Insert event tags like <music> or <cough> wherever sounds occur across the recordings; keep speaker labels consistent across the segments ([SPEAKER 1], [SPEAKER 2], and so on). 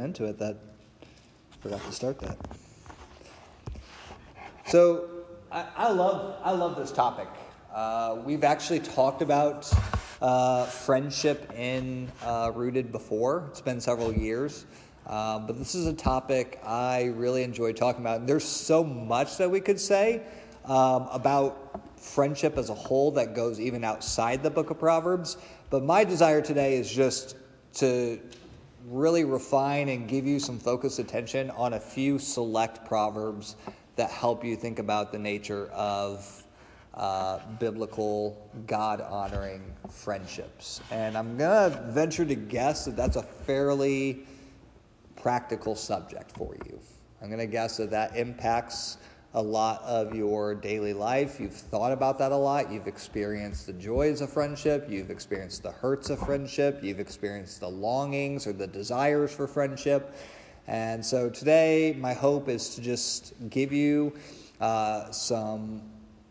[SPEAKER 1] into it that forgot to start that. So I, I love I love this topic. Uh, we've actually talked about uh, friendship in uh, Rooted before. It's been several years. Um, but this is a topic I really enjoy talking about. There's so much that we could say um, about friendship as a whole that goes even outside the book of Proverbs. But my desire today is just to really refine and give you some focused attention on a few select proverbs that help you think about the nature of uh, biblical, God honoring friendships. And I'm going to venture to guess that that's a fairly practical subject for you. I'm going to guess that that impacts a lot of your daily life. You've thought about that a lot. You've experienced the joys of friendship. You've experienced the hurts of friendship. You've experienced the longings or the desires for friendship. And so today, my hope is to just give you uh, some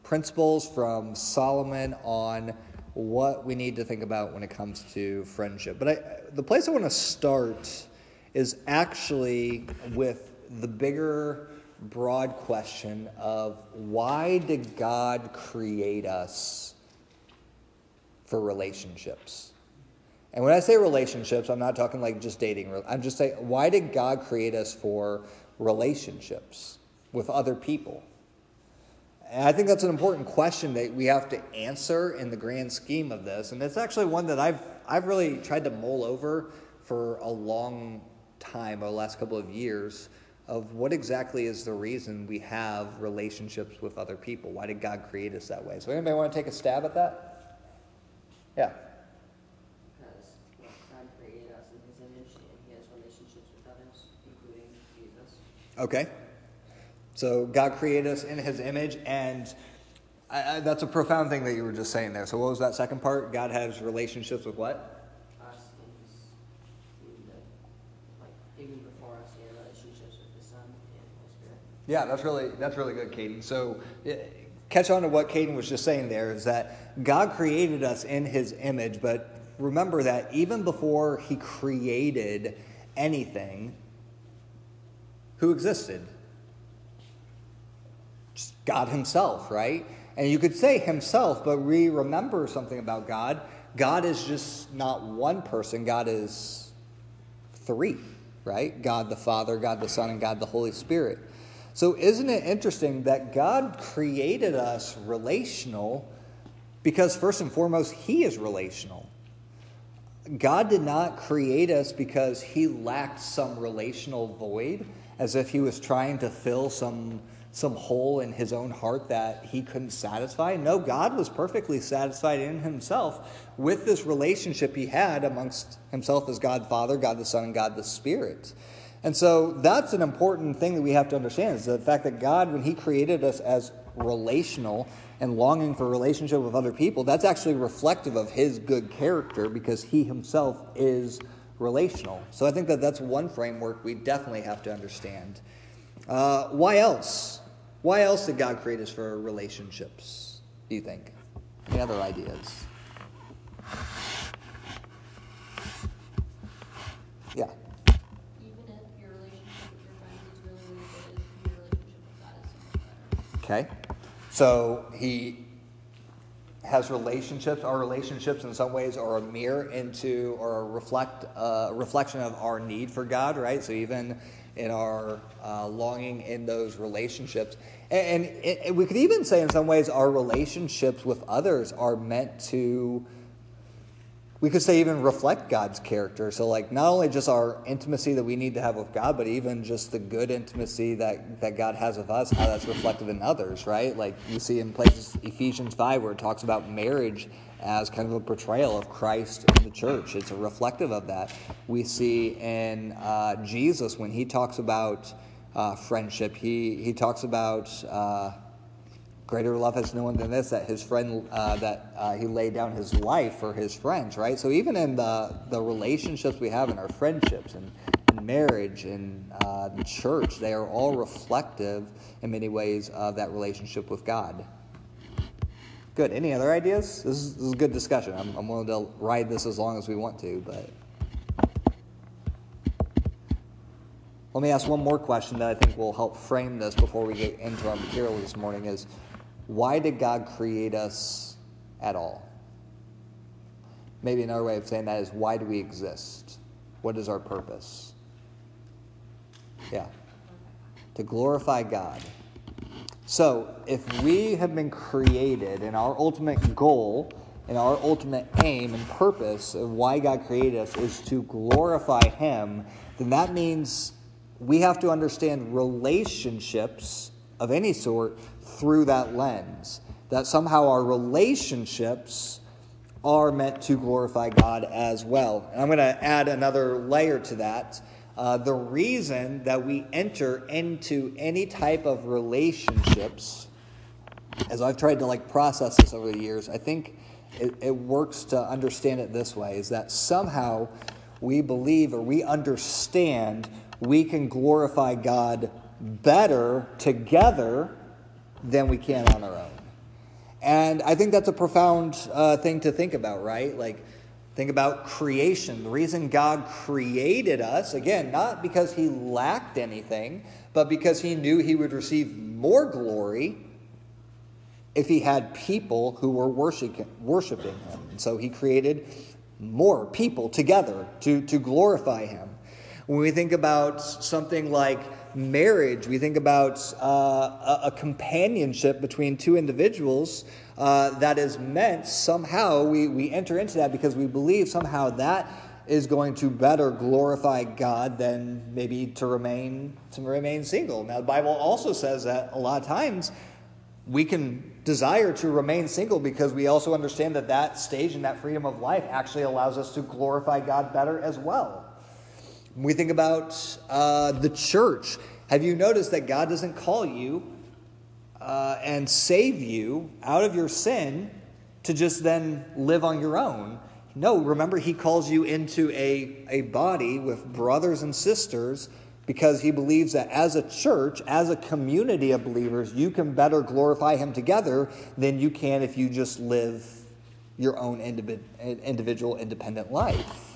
[SPEAKER 1] principles from Solomon on what we need to think about when it comes to friendship. But I, the place I want to start is actually with the bigger broad question of why did God create us for relationships? And when I say relationships, I'm not talking like just dating. I'm just saying, why did God create us for relationships with other people? And I think that's an important question that we have to answer in the grand scheme of this. And it's actually one that I've, I've really tried to mull over for a long time, or the last couple of years of what exactly is the reason we have relationships with other people. Why did God create us that way? So, anybody want to take a stab at that? Yeah.
[SPEAKER 2] Because God created us in His image, and He has relationships with others, including Jesus.
[SPEAKER 1] Okay. So, God created us in His image, and I, I, that's a profound thing that you were just saying there. So, what was that second part? God has relationships with what? Yeah, that's really that's really good, Caden. So catch on to what Caden was just saying there is that God created us in his image, but remember that even before he created anything, who existed? Just God himself, right? And you could say himself, but we remember something about God. God is just not one person, God is three, right? God the Father, God the Son, and God the Holy Spirit. So, isn't it interesting that God created us relational because, first and foremost, He is relational? God did not create us because He lacked some relational void, as if He was trying to fill some, some hole in His own heart that He couldn't satisfy. No, God was perfectly satisfied in Himself with this relationship He had amongst Himself as God Father, God the Son, and God the Spirit. And so that's an important thing that we have to understand is the fact that God, when He created us as relational and longing for relationship with other people, that's actually reflective of His good character because He Himself is relational. So I think that that's one framework we definitely have to understand. Uh, why else? Why else did God create us for relationships, do you think? Any other ideas? Okay? So he has relationships. Our relationships, in some ways, are a mirror into or a reflect uh, reflection of our need for God, right? So even in our uh, longing in those relationships, and, and it, we could even say, in some ways, our relationships with others are meant to we could say even reflect God's character. So, like, not only just our intimacy that we need to have with God, but even just the good intimacy that, that God has with us, how that's reflected in others, right? Like, you see in places, Ephesians 5, where it talks about marriage as kind of a portrayal of Christ in the church. It's a reflective of that. We see in uh, Jesus, when he talks about uh, friendship, he, he talks about. Uh, greater love has no one than this that his friend uh, that uh, he laid down his life for his friends right? So even in the the relationships we have in our friendships and, marriage and uh, church they are all reflective in many ways of that relationship with god. Good. Any other ideas? This is, this is a good discussion. I'm, I'm willing to ride this as long as we want to but Let me ask one more question that I think will help frame this before we get into our material this morning is why did God create us at all? Maybe another way of saying that is why do we exist? What is our purpose? Yeah. To glorify God. So, if we have been created and our ultimate goal and our ultimate aim and purpose of why God created us is to glorify Him, then that means we have to understand relationships of any sort through that lens. That somehow our relationships are meant to glorify God as well. And I'm going to add another layer to that. Uh, the reason that we enter into any type of relationships, as I've tried to like process this over the years, I think it, it works to understand it this way: is that somehow we believe or we understand we can glorify God better together than we can on our own. And I think that's a profound uh, thing to think about, right? Like, think about creation. The reason God created us, again, not because he lacked anything, but because he knew he would receive more glory if he had people who were worshiping, worshiping him. And so he created more people together to, to glorify him. When we think about something like marriage, we think about uh, a, companionship between two individuals uh, that is meant somehow, we, we enter into that because we believe somehow that is going to better glorify God than maybe to remain to remain single. Now the Bible also says that a lot of times we can desire to remain single because we also understand that that stage and that freedom of life actually allows us to glorify God better as well. When we think about uh, the church, have you noticed that God doesn't call you uh, and save you out of your sin to just then live on your own? No, remember, He calls you into a, a body with brothers and sisters because he believes that as a church, as a community of believers, you can better glorify him together than you can if you just live your own individual independent life.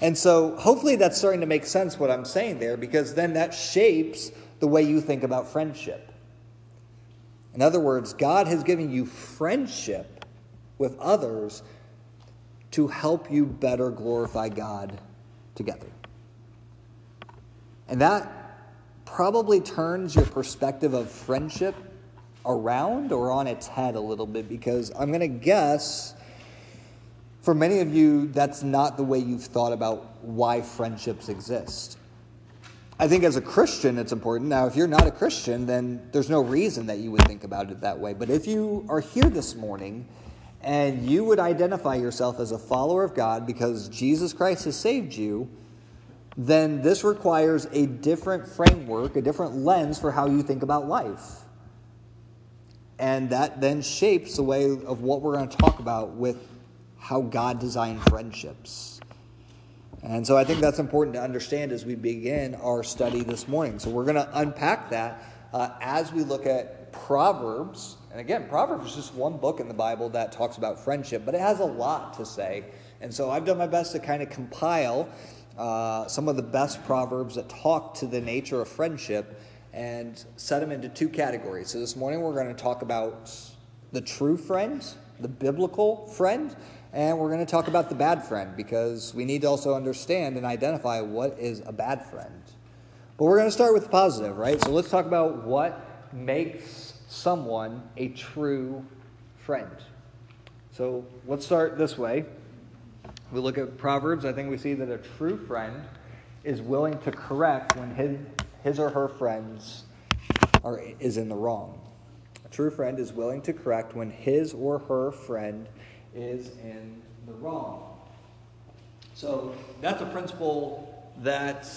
[SPEAKER 1] And so hopefully that's starting to make sense what I'm saying there because then that shapes the way you think about friendship. In other words, God has given you friendship with others to help you better glorify God together. And that probably turns your perspective of friendship around or on its head a little bit because I'm going to guess for many of you, that's not the way you've thought about why friendships exist. I think as a Christian, it's important. Now, if you're not a Christian, then there's no reason that you would think about it that way. But if you are here this morning and you would identify yourself as a follower of God because Jesus Christ has saved you, then this requires a different framework, a different lens for how you think about life. And that then shapes the way of what we're going to talk about with how God designed friendships. And so I think that's important to understand as we begin our study this morning. So we're going to unpack that uh, as we look at Proverbs. And again, Proverbs is just one book in the Bible that talks about friendship, but it has a lot to say. And so I've done my best to kind of compile uh, some of the best proverbs that talk to the nature of friendship and set them into two categories. So this morning we're going to talk about the true friend, the biblical friend, and we're going to talk about the bad friend because we need to also understand and identify what is a bad friend. But we're going to start with the positive, right? So let's talk about what makes someone a true friend. So let's start this way we look at Proverbs, I think we see that a true friend is willing to correct when his, his or her friends are, is in the wrong. A true friend is willing to correct when his or her friend is in the wrong. So that's a principle that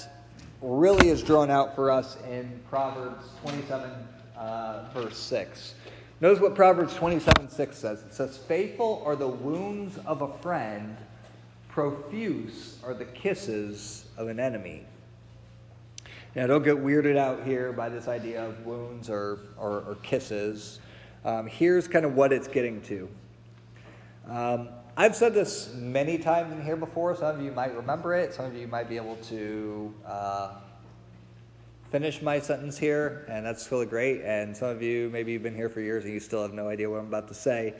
[SPEAKER 1] really is drawn out for us in Proverbs 27, uh, verse 6. Notice what Proverbs 27, 6 says. It says, Faithful are the wounds of a friend Profuse are the kisses of an enemy. Now, don't get weirded out here by this idea of wounds or, or, or kisses. Um, here's kind of what it's getting to. Um, I've said this many times in here before. Some of you might remember it. Some of you might be able to uh, finish my sentence here, and that's really great. And some of you, maybe you've been here for years and you still have no idea what I'm about to say.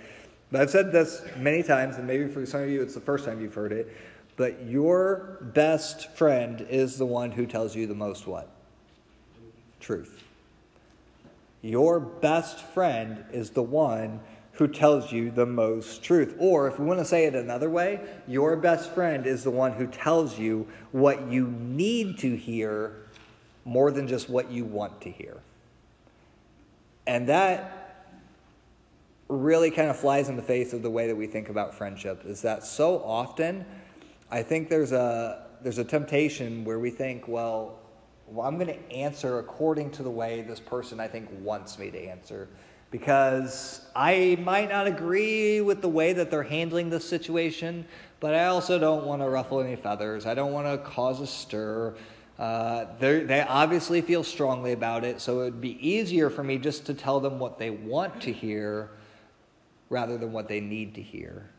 [SPEAKER 1] But I've said this many times, and maybe for some of you it's the first time you've heard it. But your best friend is the one who tells you the most what? Truth. Your best friend is the one who tells you the most truth. Or if we want to say it another way, your best friend is the one who tells you what you need to hear more than just what you want to hear. And that really kind of flies in the face of the way that we think about friendship is that so often I think there's a there's a temptation where we think, well, well I'm going to answer according to the way this person I think wants me to answer because I might not agree with the way that they're handling this situation, but I also don't want to ruffle any feathers. I don't want to cause a stir. Uh, they obviously feel strongly about it, so it would be easier for me just to tell them what they want to hear rather than what they need to hear.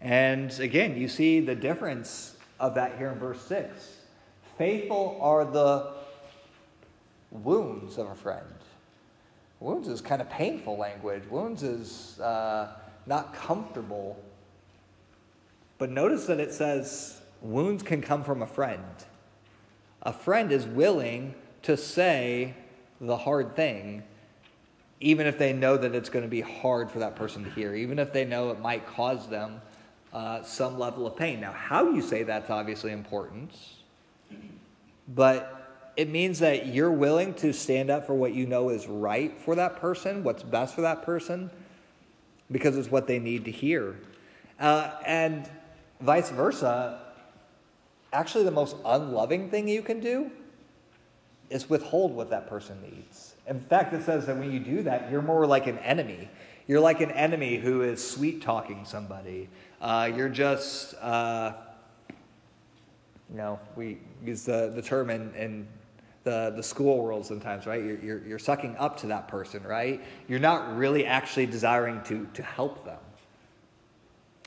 [SPEAKER 1] And again, you see the difference of that here in verse 6. Faithful are the wounds of a friend. Wounds is kind of painful language. Wounds is uh, not comfortable. But notice that it says wounds can come from a friend a friend is willing to say the hard thing, even if they know that it's going to be hard for that person to hear, even if they know it might cause them uh, some level of pain. Now, how you say that's obviously important, but it means that you're willing to stand up for what you know is right for that person, what's best for that person, because it's what they need to hear. Uh, and vice versa, actually the most unloving thing you can do is withhold what that person needs. In fact, it says that when you do that, you're more like an enemy. You're like an enemy who is sweet talking somebody. Uh, you're just, uh, you know, we use the, the term in, in the, the school world sometimes, right? You're, you're, you're sucking up to that person, right? You're not really actually desiring to, to help them.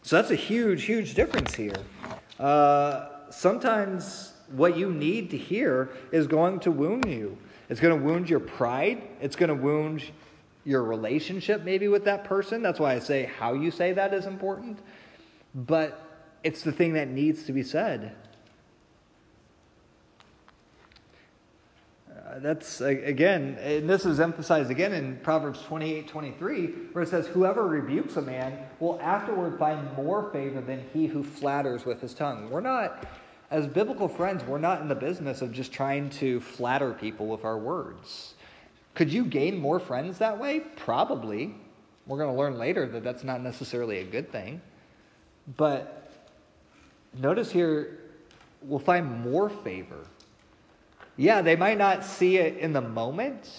[SPEAKER 1] So that's a huge, huge difference here. Uh, sometimes what you need to hear is going to wound you. It's going to wound your pride. It's going to wound your relationship, maybe with that person. That's why I say how you say that is important. But it's the thing that needs to be said. Uh, that's again, and this is emphasized again in Proverbs 28 23, where it says, Whoever rebukes a man will afterward find more favor than he who flatters with his tongue. We're not as biblical friends, we're not in the business of just trying to flatter people with our words. Could you gain more friends that way? Probably. We're going to learn later that that's not necessarily a good thing. But notice here, we'll find more favor. Yeah, they might not see it in the moment,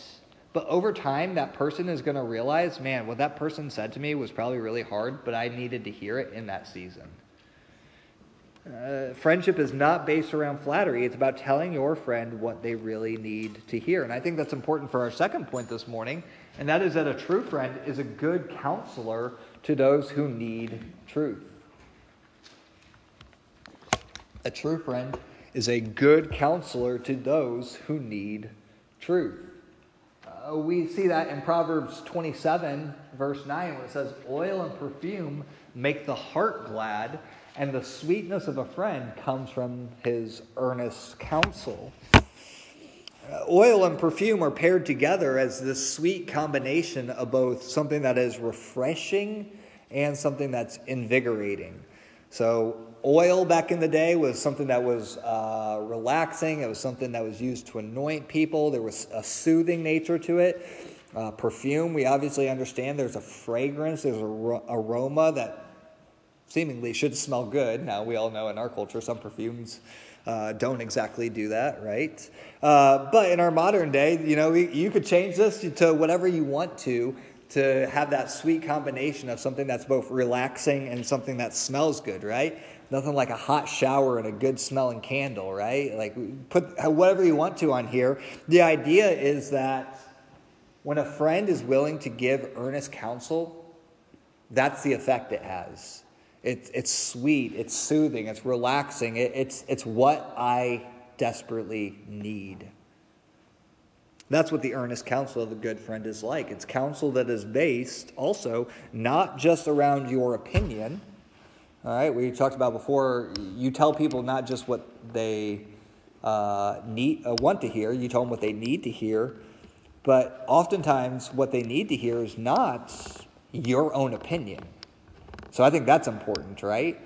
[SPEAKER 1] but over time, that person is going to realize, man, what that person said to me was probably really hard, but I needed to hear it in that season. Uh, friendship is not based around flattery. It's about telling your friend what they really need to hear. And I think that's important for our second point this morning, and that is that a true friend is a good counselor to those who need truth. A true friend is a good counselor to those who need truth. Uh, we see that in Proverbs 27, verse 9, where it says, Oil and perfume make the heart glad and the sweetness of a friend comes from his earnest counsel. Uh, oil and perfume are paired together as this sweet combination of both something that is refreshing and something that's invigorating. So, oil back in the day was something that was uh, relaxing, it was something that was used to anoint people, there was a soothing nature to it. Uh, perfume, we obviously understand there's a fragrance, there's an aroma that seemingly should smell good. Now, we all know in our culture some perfumes uh, don't exactly do that, right? Uh, but in our modern day, you know, we, you could change this to whatever you want to to have that sweet combination of something that's both relaxing and something that smells good, right? Nothing like a hot shower and a good smelling candle, right? Like put whatever you want to on here. The idea is that when a friend is willing to give earnest counsel, that's the effect it has. It's, it's sweet, it's soothing, it's relaxing, it, it's, it's what I desperately need. That's what the earnest counsel of a good friend is like. It's counsel that is based also not just around your opinion. All right, we talked about before, you tell people not just what they uh, need, uh, want to hear, you tell them what they need to hear, but oftentimes what they need to hear is not your own opinion. So I think that's important, right?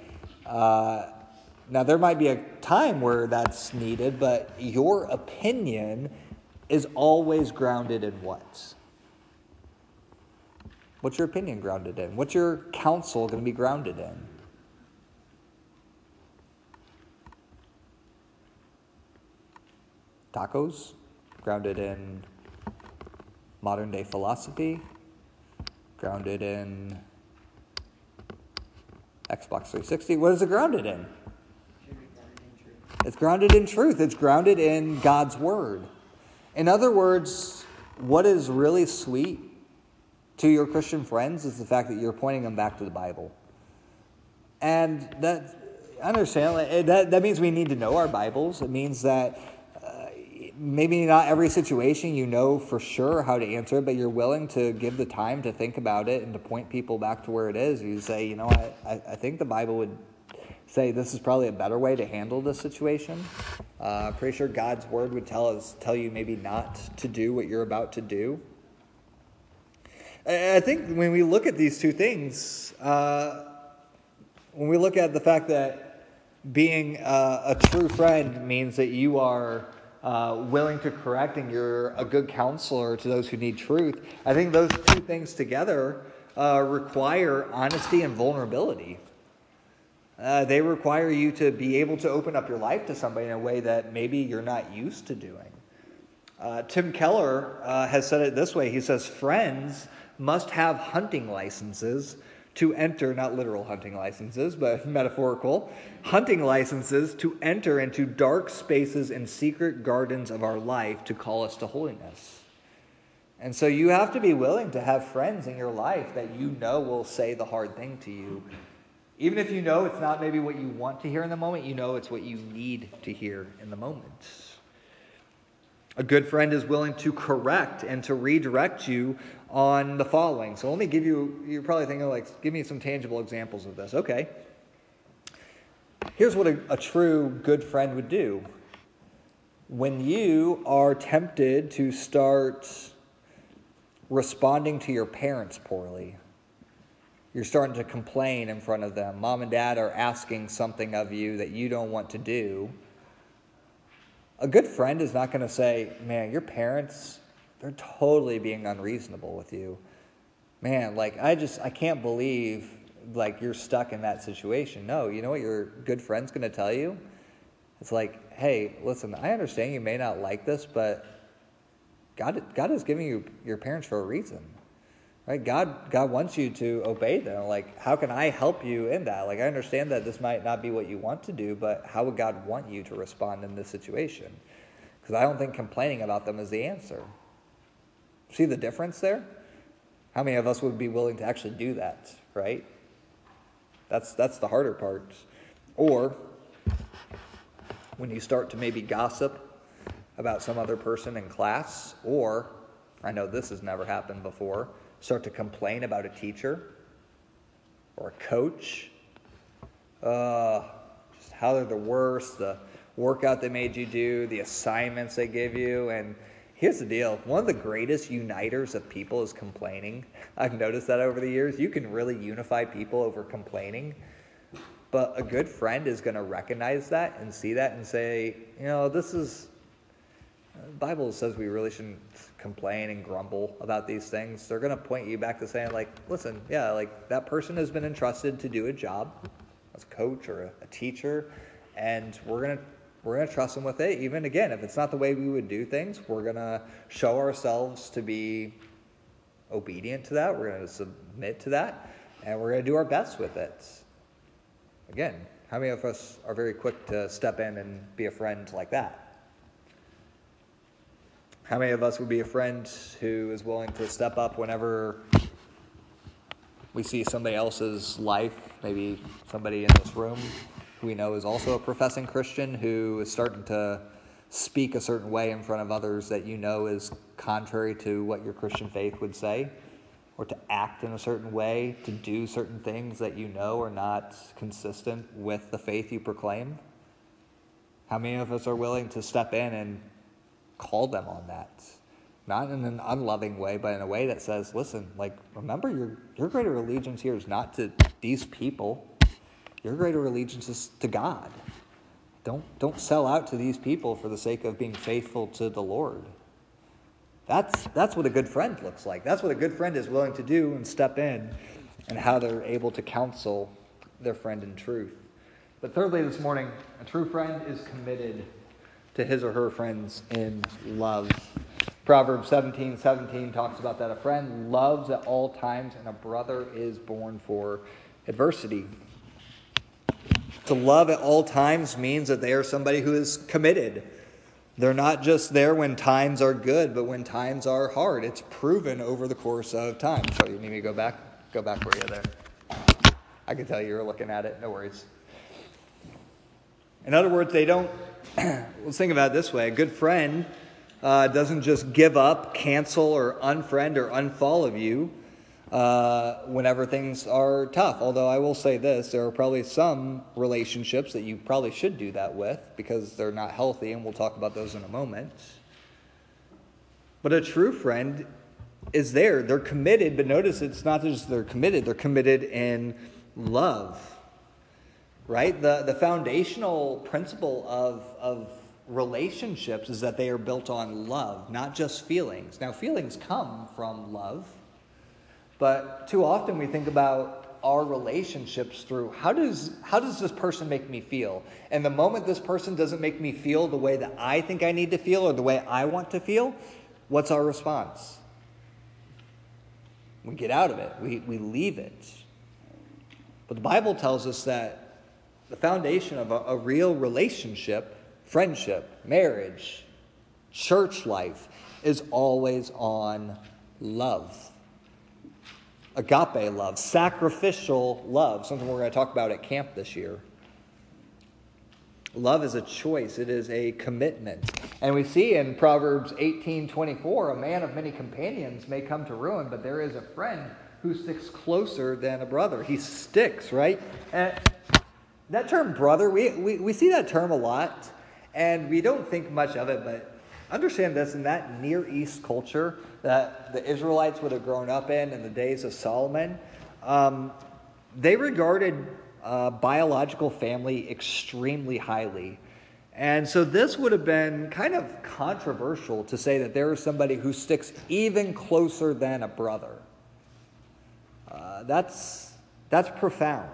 [SPEAKER 1] Uh, now, there might be a time where that's needed, but your opinion is always grounded in what? What's your opinion grounded in? What's your counsel going to be grounded in? Tacos? Grounded in modern day philosophy? Grounded in Xbox 360? What is it grounded in? It's grounded in truth. It's grounded in God's Word. In other words, what is really sweet to your Christian friends is the fact that you're pointing them back to the Bible. And that, I understand, that, that means we need to know our Bibles. It means that maybe not every situation you know for sure how to answer but you're willing to give the time to think about it and to point people back to where it is. You say, you know, I, I think the Bible would say this is probably a better way to handle this situation. Uh, pretty sure God's word would tell us, tell you maybe not to do what you're about to do. I think when we look at these two things, uh, when we look at the fact that being uh, a true friend means that you are uh, willing to correct and you're a good counselor to those who need truth, I think those two things together uh, require honesty and vulnerability. Uh, they require you to be able to open up your life to somebody in a way that maybe you're not used to doing. Uh, Tim Keller uh, has said it this way he says, Friends must have hunting licenses to enter, not literal hunting licenses, but <laughs> metaphorical, hunting licenses to enter into dark spaces and secret gardens of our life to call us to holiness. And so you have to be willing to have friends in your life that you know will say the hard thing to you even if you know it's not maybe what you want to hear in the moment, you know it's what you need to hear in the moment. A good friend is willing to correct and to redirect you on the following. So let me give you, you're probably thinking, like, give me some tangible examples of this. Okay. Here's what a, a true good friend would do. When you are tempted to start responding to your parents poorly, you're starting to complain in front of them. Mom and dad are asking something of you that you don't want to do. A good friend is not going to say, Man, your parents, they're totally being unreasonable with you. Man, like, I just, I can't believe like you're stuck in that situation. No, you know what your good friend's going to tell you? It's like, hey, listen, I understand you may not like this, but God, God is giving you your parents for a reason. Right? God, God wants you to obey them. Like, how can I help you in that? Like, I understand that this might not be what you want to do, but how would God want you to respond in this situation? Because I don't think complaining about them is the answer. See the difference there? How many of us would be willing to actually do that, right? That's, that's the harder part. Or when you start to maybe gossip about some other person in class, or I know this has never happened before start to complain about a teacher or a coach, uh, just how they're the worst, the workout they made you do, the assignments they give you. And here's the deal one of the greatest uniters of people is complaining. <laughs> I've noticed that over the years. You can really unify people over complaining. But a good friend is going to recognize that and see that and say, you know, this is the Bible says we really shouldn't complain and grumble about these things. They're going to point you back to saying, like, listen, yeah, like that person has been entrusted to do a job as a coach or a, a teacher, and we're going to we're going to trust them with it. Even again, if it's not the way we would do things, we're going to show ourselves to be obedient to that. We're going to submit to that, and we're going to do our best with it. Again, how many of us are very quick to step in and be a friend like that? How many of us would be a friend who is willing to step up whenever we see somebody else's life, maybe somebody in this room who we know is also a professing Christian who is starting to speak a certain way in front of others that you know is contrary to what your Christian faith would say, or to act in a certain way, to do certain things that you know are not consistent with the faith you proclaim? How many of us are willing to step in and call them on that? Not in an unloving way, but in a way that says, listen, like, remember your, your greater allegiance here is not to these people. Your greater allegiance is to God. Don't, don't sell out to these people for the sake of being faithful to the Lord. That's, that's what a good friend looks like. That's what a good friend is willing to do and step in, and how they're able to counsel their friend in truth. But thirdly, this morning, a true friend is committed to his or her friends in love. Proverbs 17 17 talks about that. A friend loves at all times, and a brother is born for adversity. To love at all times means that they are somebody who is committed. They're not just there when times are good, but when times are hard. It's proven over the course of time. So you need me to go back? Go back where you're there. I can tell you were looking at it. No worries. In other words, they don't. <clears throat> let's think about it this way: a good friend uh, doesn't just give up, cancel, or unfriend or unfollow you uh, whenever things are tough. Although I will say this there are probably some relationships that you probably should do that with because they're not healthy, and we'll talk about those in a moment. But a true friend is there. They're committed, but notice it's not just they're committed, they're committed in love. Right? The, the foundational principle of, of relationships is that they are built on love, not just feelings. Now, feelings come from love but too often we think about our relationships through how does how does this person make me feel? And the moment this person doesn't make me feel the way that I think I need to feel or the way I want to feel, what's our response? We get out of it. We, we leave it. But the Bible tells us that the foundation of a, a real relationship, friendship, marriage, church life, is always on love agape love, sacrificial love, something we're going to talk about at camp this year. Love is a choice, it is a commitment. And we see in Proverbs 18 24, a man of many companions may come to ruin, but there is a friend who sticks closer than a brother. He sticks, right? And that term brother, we, we, we see that term a lot, and we don't think much of it, but Understand this in that Near East culture that the Israelites would have grown up in in the days of Solomon, um, they regarded uh, biological family extremely highly. And so this would have been kind of controversial to say that there is somebody who sticks even closer than a brother. Uh, that's, that's profound.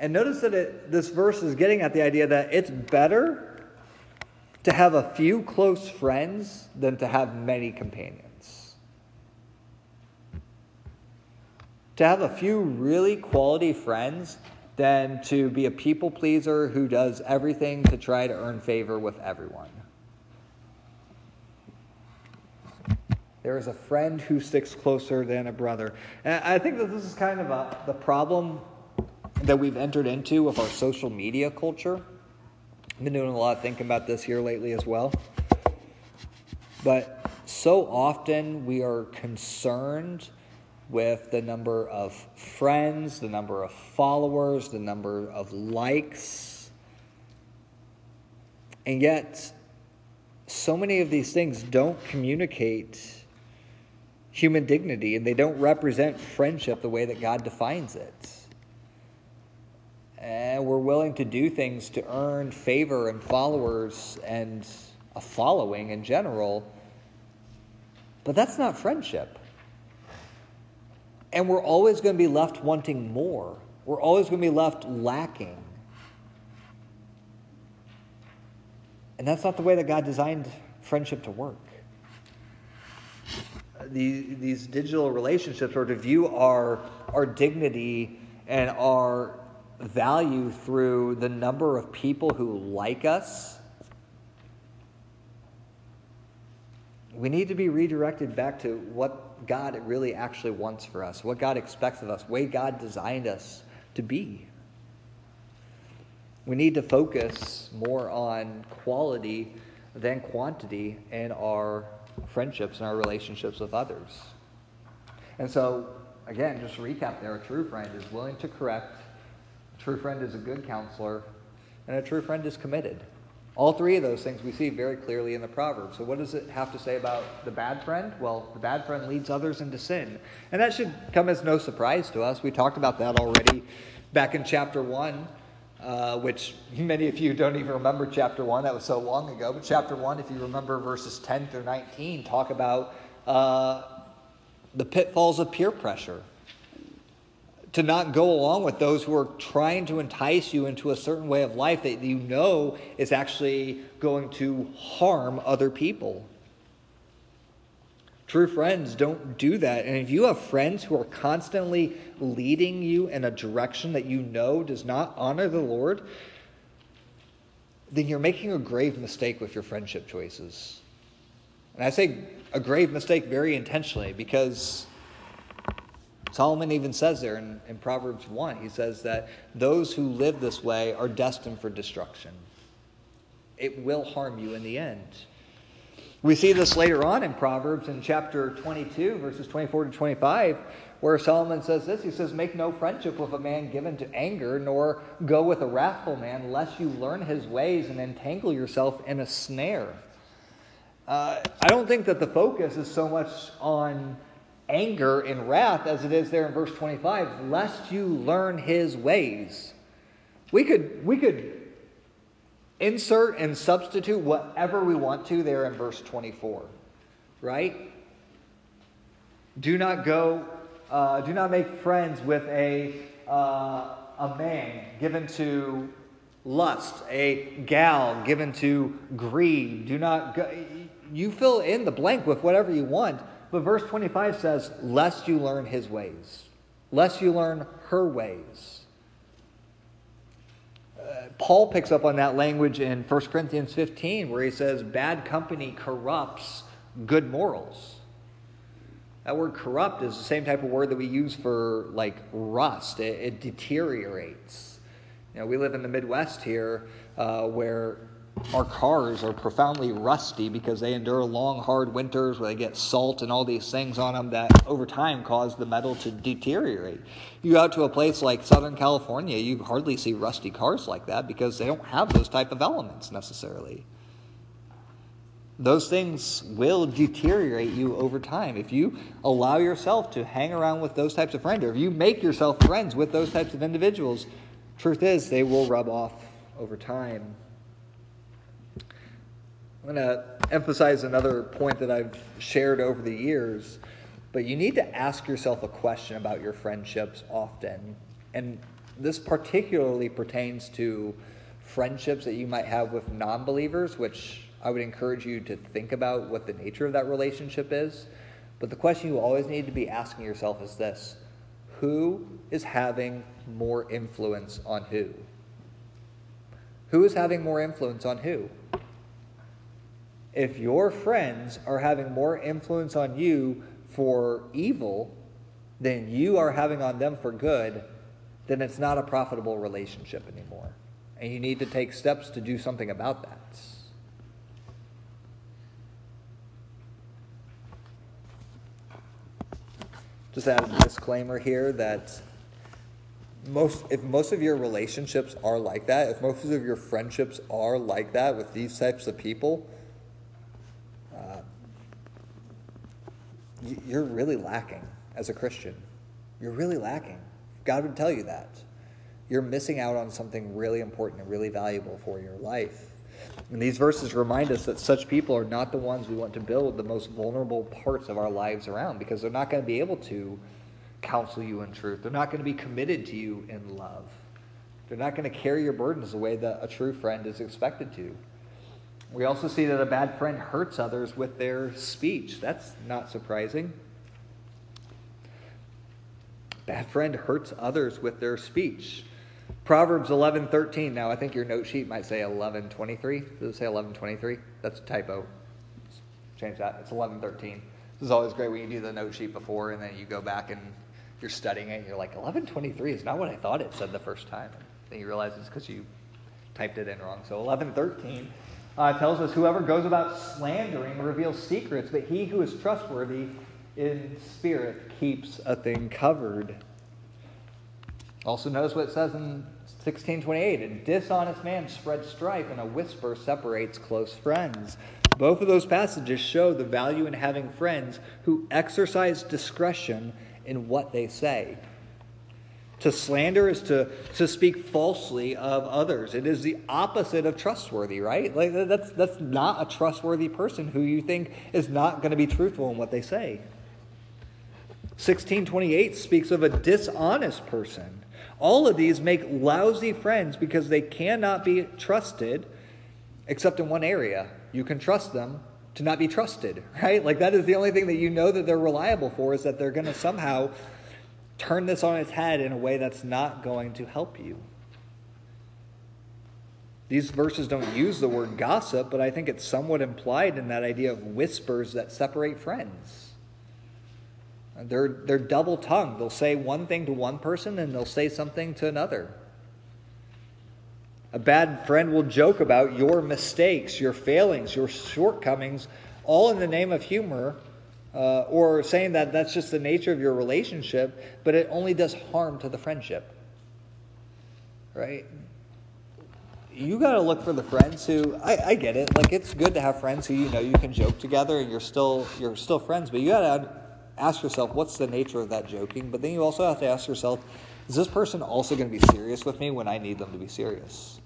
[SPEAKER 1] And notice that it, this verse is getting at the idea that it's better to have a few close friends than to have many companions. To have a few really quality friends than to be a people pleaser who does everything to try to earn favor with everyone. There is a friend who sticks closer than a brother. And I think that this is kind of a, the problem that we've entered into with our social media culture I've been doing a lot of thinking about this here lately as well. But so often we are concerned with the number of friends, the number of followers, the number of likes. And yet, so many of these things don't communicate human dignity and they don't represent friendship the way that God defines it and we're willing to do things to earn favor and followers and a following in general. But that's not friendship. And we're always going to be left wanting more. We're always going to be left lacking. And that's not the way that God designed friendship to work. The, these digital relationships are to view our, our dignity and our value through the number of people who like us, we need to be redirected back to what God really actually wants for us, what God expects of us, way God designed us to be. We need to focus more on quality than quantity in our friendships and our relationships with others. And so, again, just to recap there, a true friend is willing to correct, true friend is a good counselor, and a true friend is committed. All three of those things we see very clearly in the Proverbs. So, what does it have to say about the bad friend? Well, the bad friend leads others into sin. And that should come as no surprise to us. We talked about that already back in chapter 1, uh, which <laughs> many of you don't even remember chapter 1. That was so long ago. But chapter 1, if you remember verses 10 through 19, talk about uh, the pitfalls of peer pressure to not go along with those who are trying to entice you into a certain way of life that you know is actually going to harm other people. True friends don't do that. And if you have friends who are constantly leading you in a direction that you know does not honor the Lord, then you're making a grave mistake with your friendship choices. And I say a grave mistake very intentionally because Solomon even says there in, in, Proverbs 1, he says that those who live this way are destined for destruction. It will harm you in the end. We see this later on in Proverbs in chapter 22, verses 24 to 25, where Solomon says this He says, Make no friendship with a man given to anger, nor go with a wrathful man, lest you learn his ways and entangle yourself in a snare. Uh, I don't think that the focus is so much on anger and wrath as it is there in verse 25 lest you learn his ways. We could we could insert and substitute whatever we want to there in verse 24 right? Do not go uh, do not make friends with a uh, a man given to lust a gal given to greed. Do not go you fill in the blank with whatever you want but verse 25 says, Lest you learn his ways, lest you learn her ways. Uh, Paul picks up on that language in 1 Corinthians 15, where he says, Bad company corrupts good morals. That word corrupt is the same type of word that we use for like rust, it, it deteriorates. You know, we live in the Midwest here uh, where our cars are profoundly rusty because they endure long, hard winters where they get salt and all these things on them that over time cause the metal to deteriorate. You go out to a place like Southern California, you hardly see rusty cars like that because they don't have those type of elements necessarily. Those things will deteriorate you over time. If you allow yourself to hang around with those types of friends, or if you make yourself friends with those types of individuals, truth is they will rub off over time. I'm going to emphasize another point that I've shared over the years, but you need to ask yourself a question about your friendships often. And this particularly pertains to friendships that you might have with non believers, which I would encourage you to think about what the nature of that relationship is. But the question you always need to be asking yourself is this Who is having more influence on who? Who is having more influence on who? If your friends are having more influence on you for evil than you are having on them for good, then it's not a profitable relationship anymore. And you need to take steps to do something about that. Just add a disclaimer here that most if most of your relationships are like that, if most of your friendships are like that with these types of people, you're really lacking as a Christian. You're really lacking. God would tell you that. You're missing out on something really important and really valuable for your life. And these verses remind us that such people are not the ones we want to build the most vulnerable parts of our lives around because they're not going to be able to counsel you in truth. They're not going to be committed to you in love. They're not going to carry your burdens the way that a true friend is expected to. We also see that a bad friend hurts others with their speech. That's not surprising. Bad friend hurts others with their speech. Proverbs 11:13. Now I think your note sheet might say 11:23. Does it say 11:23? That's a typo. change that. It's 11:13. This is always great when you do the note sheet before and then you go back and you're studying it and you're like 11:23 is not what I thought it said the first time. Then you realize it's because you typed it in wrong. So 11:13 uh, tells us whoever goes about slandering reveals secrets, but he who is trustworthy in spirit keeps a thing covered. Also notice what it says in 1628, a dishonest man spreads strife and a whisper separates close friends. Both of those passages show the value in having friends who exercise discretion in what they say. To slander is to, to speak falsely of others. It is the opposite of trustworthy, right? Like that's, that's not a trustworthy person who you think is not going to be truthful in what they say. 1628 speaks of a dishonest person. All of these make lousy friends because they cannot be trusted except in one area you can trust them to not be trusted, <laughs> right? Like that is the only thing that you know that they're reliable for is that they're going to somehow turn this on its head in a way that's not going to help you. These verses don't use the word gossip, but I think it's somewhat implied in that idea of whispers that separate friends. They're, they're double tongued. They'll say one thing to one person and they'll say something to another. A bad friend will joke about your mistakes, your failings, your shortcomings, all in the name of humor, uh, or saying that that's just the nature of your relationship, but it only does harm to the friendship. Right? You got to look for the friends who I, I get it. Like it's good to have friends who you know you can joke together and you're still you're still friends, but you got to ask yourself what's the nature of that joking. But then you also have to ask yourself is this person also going to be serious with me when I need them to be serious?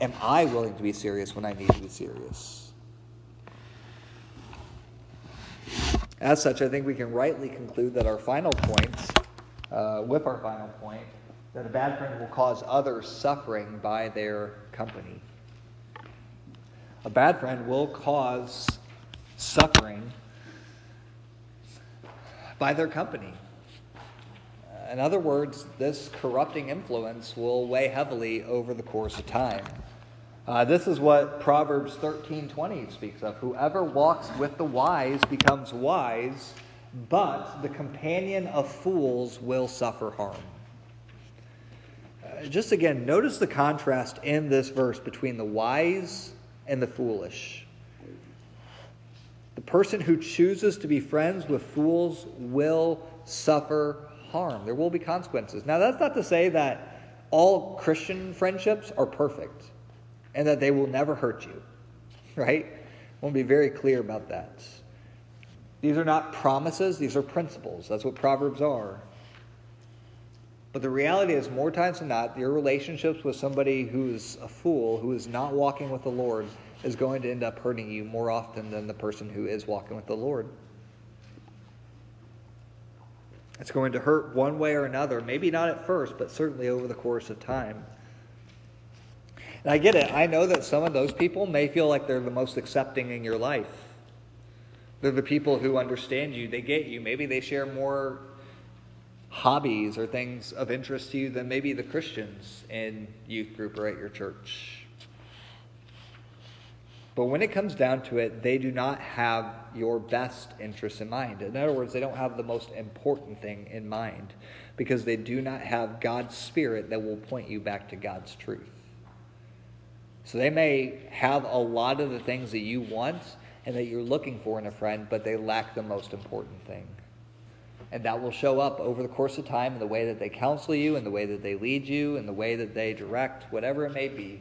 [SPEAKER 1] Am I willing to be serious when I need to be serious? As such, I think we can rightly conclude that our final points, uh, with our final point, that a bad friend will cause others suffering by their company. A bad friend will cause suffering by their company. In other words, this corrupting influence will weigh heavily over the course of time. Uh, this is what Proverbs 13:20 speaks of. Whoever walks with the wise becomes wise, but the companion of fools will suffer harm. Uh, just again, notice the contrast in this verse between the wise and the foolish. The person who chooses to be friends with fools will suffer harm. There will be consequences. Now, that's not to say that all Christian friendships are perfect and that they will never hurt you, <laughs> right? I want to be very clear about that. These are not promises, these are principles. That's what Proverbs are. But the reality is, more times than not, your relationships with somebody who's a fool, who is not walking with the Lord, is going to end up hurting you more often than the person who is walking with the Lord. It's going to hurt one way or another, maybe not at first, but certainly over the course of time. And I get it. I know that some of those people may feel like they're the most accepting in your life. They're the people who understand you, they get you. Maybe they share more hobbies or things of interest to you than maybe the Christians in youth group or at your church. But when it comes down to it, they do not have your best interest in mind. In other words, they don't have the most important thing in mind because they do not have God's Spirit that will point you back to God's truth. So they may have a lot of the things that you want and that you're looking for in a friend, but they lack the most important thing. And that will show up over the course of time in the way that they counsel you, in the way that they lead you, in the way that they direct, whatever it may be.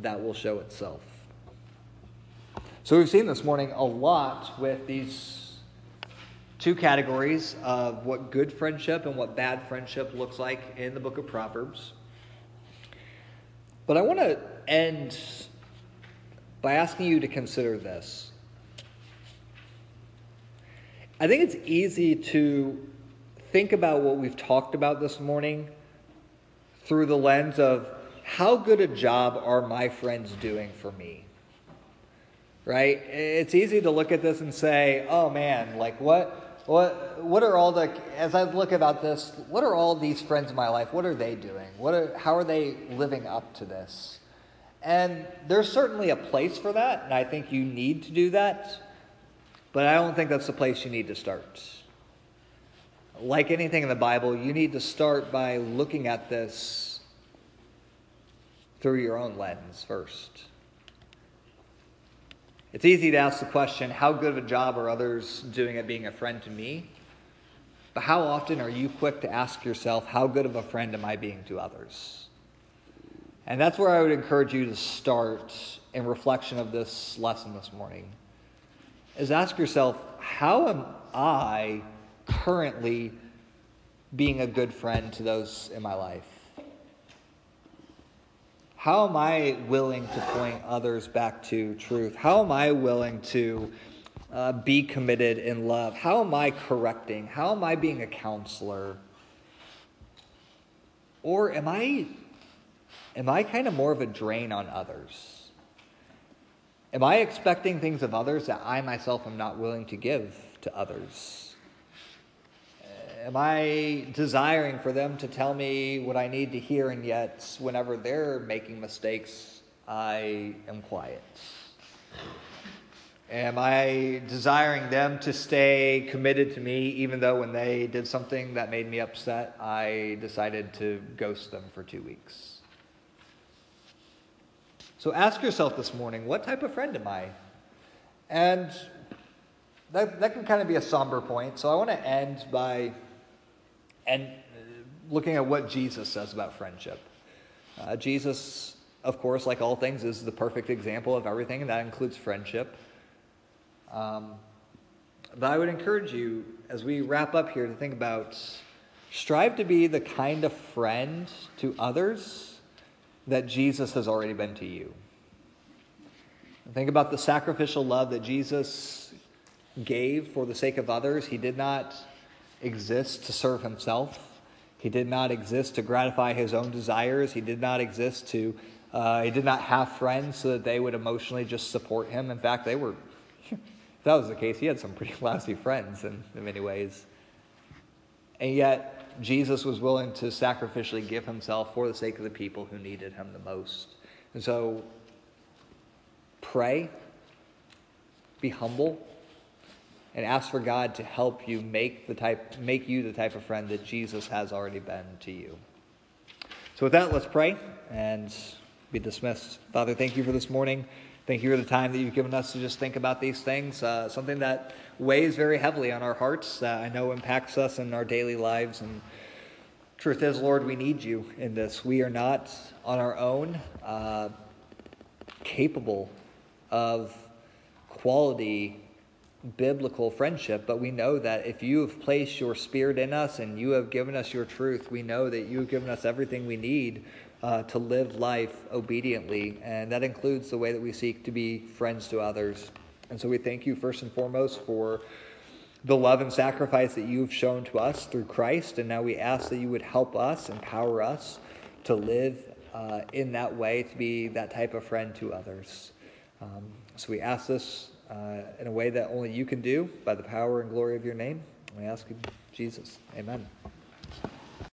[SPEAKER 1] That will show itself. So we've seen this morning a lot with these two categories of what good friendship and what bad friendship looks like in the book of Proverbs. But I want to end by asking you to consider this. I think it's easy to think about what we've talked about this morning through the lens of how good a job are my friends doing for me? right? It's easy to look at this and say, "Oh man, like what what what are all the as I look about this, what are all these friends in my life? What are they doing? What are how are they living up to this?" And there's certainly a place for that, and I think you need to do that. But I don't think that's the place you need to start. Like anything in the Bible, you need to start by looking at this through your own lens first. It's easy to ask the question how good of a job are others doing at being a friend to me? But how often are you quick to ask yourself, how good of a friend am I being to others? And that's where I would encourage you to start in reflection of this lesson this morning. Is ask yourself, how am I currently being a good friend to those in my life? How am I willing to point others back to truth? How am I willing to uh, be committed in love? How am I correcting? How am I being a counselor? Or am I am I kind of more of a drain on others? Am I expecting things of others that I myself am not willing to give to others? Am I desiring for them to tell me what I need to hear, and yet, whenever they're making mistakes, I am quiet? Am I desiring them to stay committed to me, even though when they did something that made me upset, I decided to ghost them for two weeks? So ask yourself this morning what type of friend am I? And that, that can kind of be a somber point. So I want to end by and looking at what Jesus says about friendship. Uh, Jesus, of course, like all things, is the perfect example of everything, and that includes friendship. Um, but I would encourage you, as we wrap up here, to think about strive to be the kind of friend to others that Jesus has already been to you. Think about the sacrificial love that Jesus gave for the sake of others. He did not exist to serve himself. He did not exist to gratify his own desires. He did not exist to, uh, he did not have friends so that they would emotionally just support him. In fact, they were, <laughs> if that was the case, he had some pretty <laughs> lousy friends in, in many ways. And yet, Jesus was willing to sacrificially give himself for the sake of the people who needed him the most. And so, pray, be humble, and ask for God to help you make the type make you the type of friend that Jesus has already been to you. So with that, let's pray and be dismissed. Father, thank you for this morning. Thank you for the time that you've given us to just think about these things. Uh, something that weighs very heavily on our hearts, that I know impacts us in our daily lives. And truth is, Lord, we need you in this. We are not on our own uh, capable of quality biblical friendship, but we know that if you have placed your spirit in us and you have given us your truth, we know that you have given us everything we need uh, to live life obediently, and that includes the way that we seek to be friends to others. And so we thank you first and foremost for the love and sacrifice that you've shown to us through Christ, and now we ask that you would help us, empower us to live uh, in that way, to be that type of friend to others. Um, so we ask this uh, in a way that only you can do by the power and glory of your name. We ask you, Jesus. Amen.